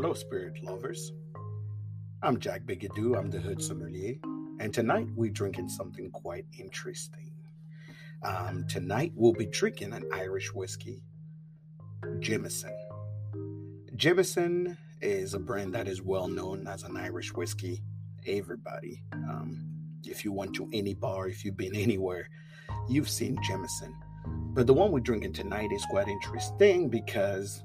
Hello, spirit lovers. I'm Jack Bigadoo. I'm the hood sommelier, and tonight we're drinking something quite interesting. Um, tonight we'll be drinking an Irish whiskey, Jameson. Jameson is a brand that is well known as an Irish whiskey. Everybody, um, if you went to any bar, if you've been anywhere, you've seen Jameson. But the one we're drinking tonight is quite interesting because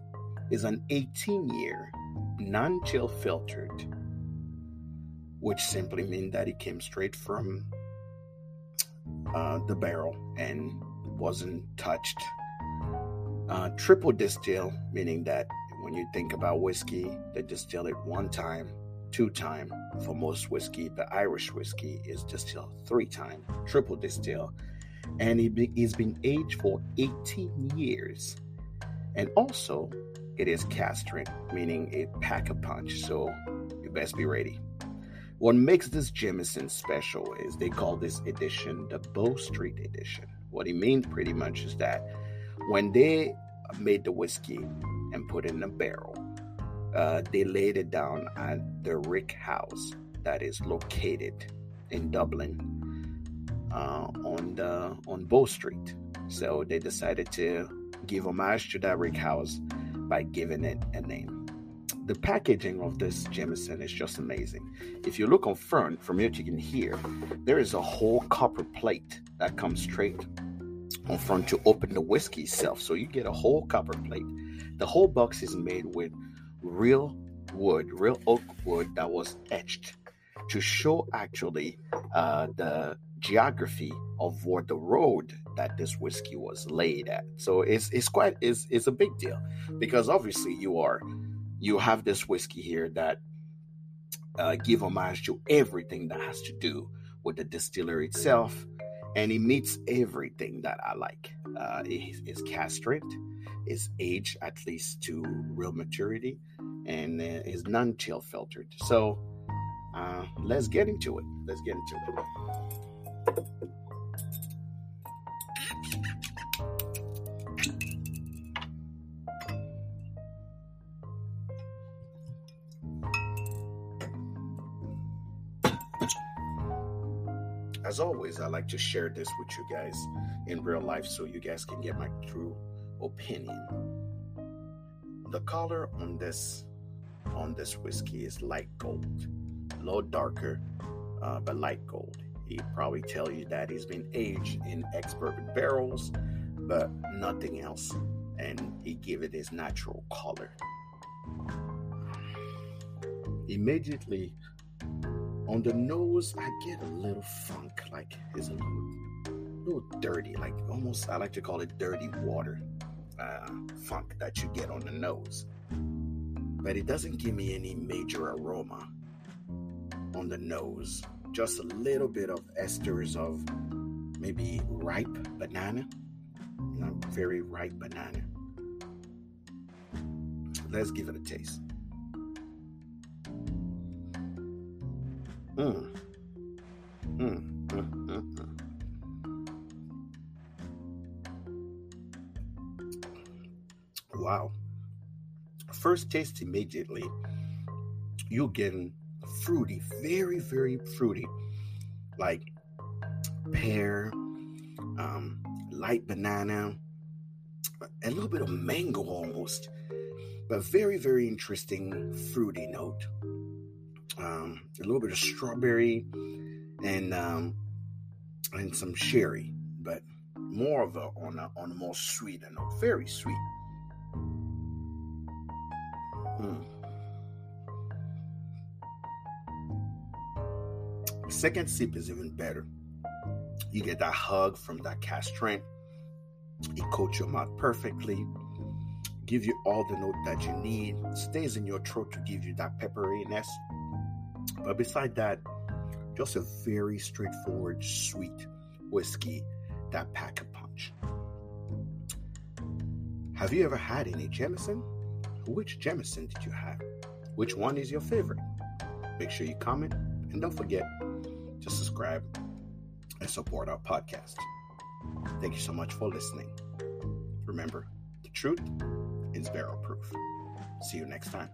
it's an 18 year non-chill filtered, which simply means that it came straight from uh, the barrel and wasn't touched. Uh, triple distill, meaning that when you think about whiskey, they distill it one time, two time. For most whiskey, the Irish whiskey is distilled three time, triple distill, and it be, it's been aged for 18 years. And also, it is cask strength, meaning a pack a punch. So you best be ready. What makes this Jameson special is they call this edition the Bow Street edition. What it means pretty much is that when they made the whiskey and put it in a barrel, uh, they laid it down at the Rick House that is located in Dublin uh, on the on Bow Street. So they decided to give homage to that Rick House by giving it a name. The packaging of this Jameson is just amazing. If you look on front, from here you can hear, there is a whole copper plate that comes straight on front to open the whiskey itself. So you get a whole copper plate. The whole box is made with real wood, real oak wood that was etched to show actually uh, the geography of where the road that this whiskey was laid at. So it's it's quite it's it's a big deal because obviously you are you have this whiskey here that uh, give homage to everything that has to do with the distillery itself, and it meets everything that I like. Uh, it, it's strength, it's aged at least to real maturity, and uh, is non-chill filtered. So uh, let's get into it. Let's get into it. As always, I like to share this with you guys in real life so you guys can get my true opinion. The color on this on this whiskey is light gold, a little darker, uh, but light gold. He probably tell you that he's been aged in ex bourbon barrels, but nothing else, and he give it his natural color. Immediately on the nose, I get a little funk, like it's a little, little dirty, like almost I like to call it dirty water uh, funk that you get on the nose. But it doesn't give me any major aroma on the nose. Just a little bit of esters of maybe ripe banana, not very ripe banana. Let's give it a taste. Mm. Mm, mm. Wow. First taste immediately, you're getting fruity, very, very fruity, like pear, um, light banana, a little bit of mango almost, but very, very interesting fruity note um, a little bit of strawberry, and um, and some sherry, but more of a on a on a more sweet and very sweet. Mm. Second sip is even better. You get that hug from that cask strength. It coats your mouth perfectly. Give you all the note that you need. Stays in your throat to give you that pepperiness. But beside that, just a very straightforward, sweet whiskey that pack a punch. Have you ever had any Jameson? Which Jameson did you have? Which one is your favorite? Make sure you comment and don't forget to subscribe and support our podcast. Thank you so much for listening. Remember, the truth is barrel proof. See you next time.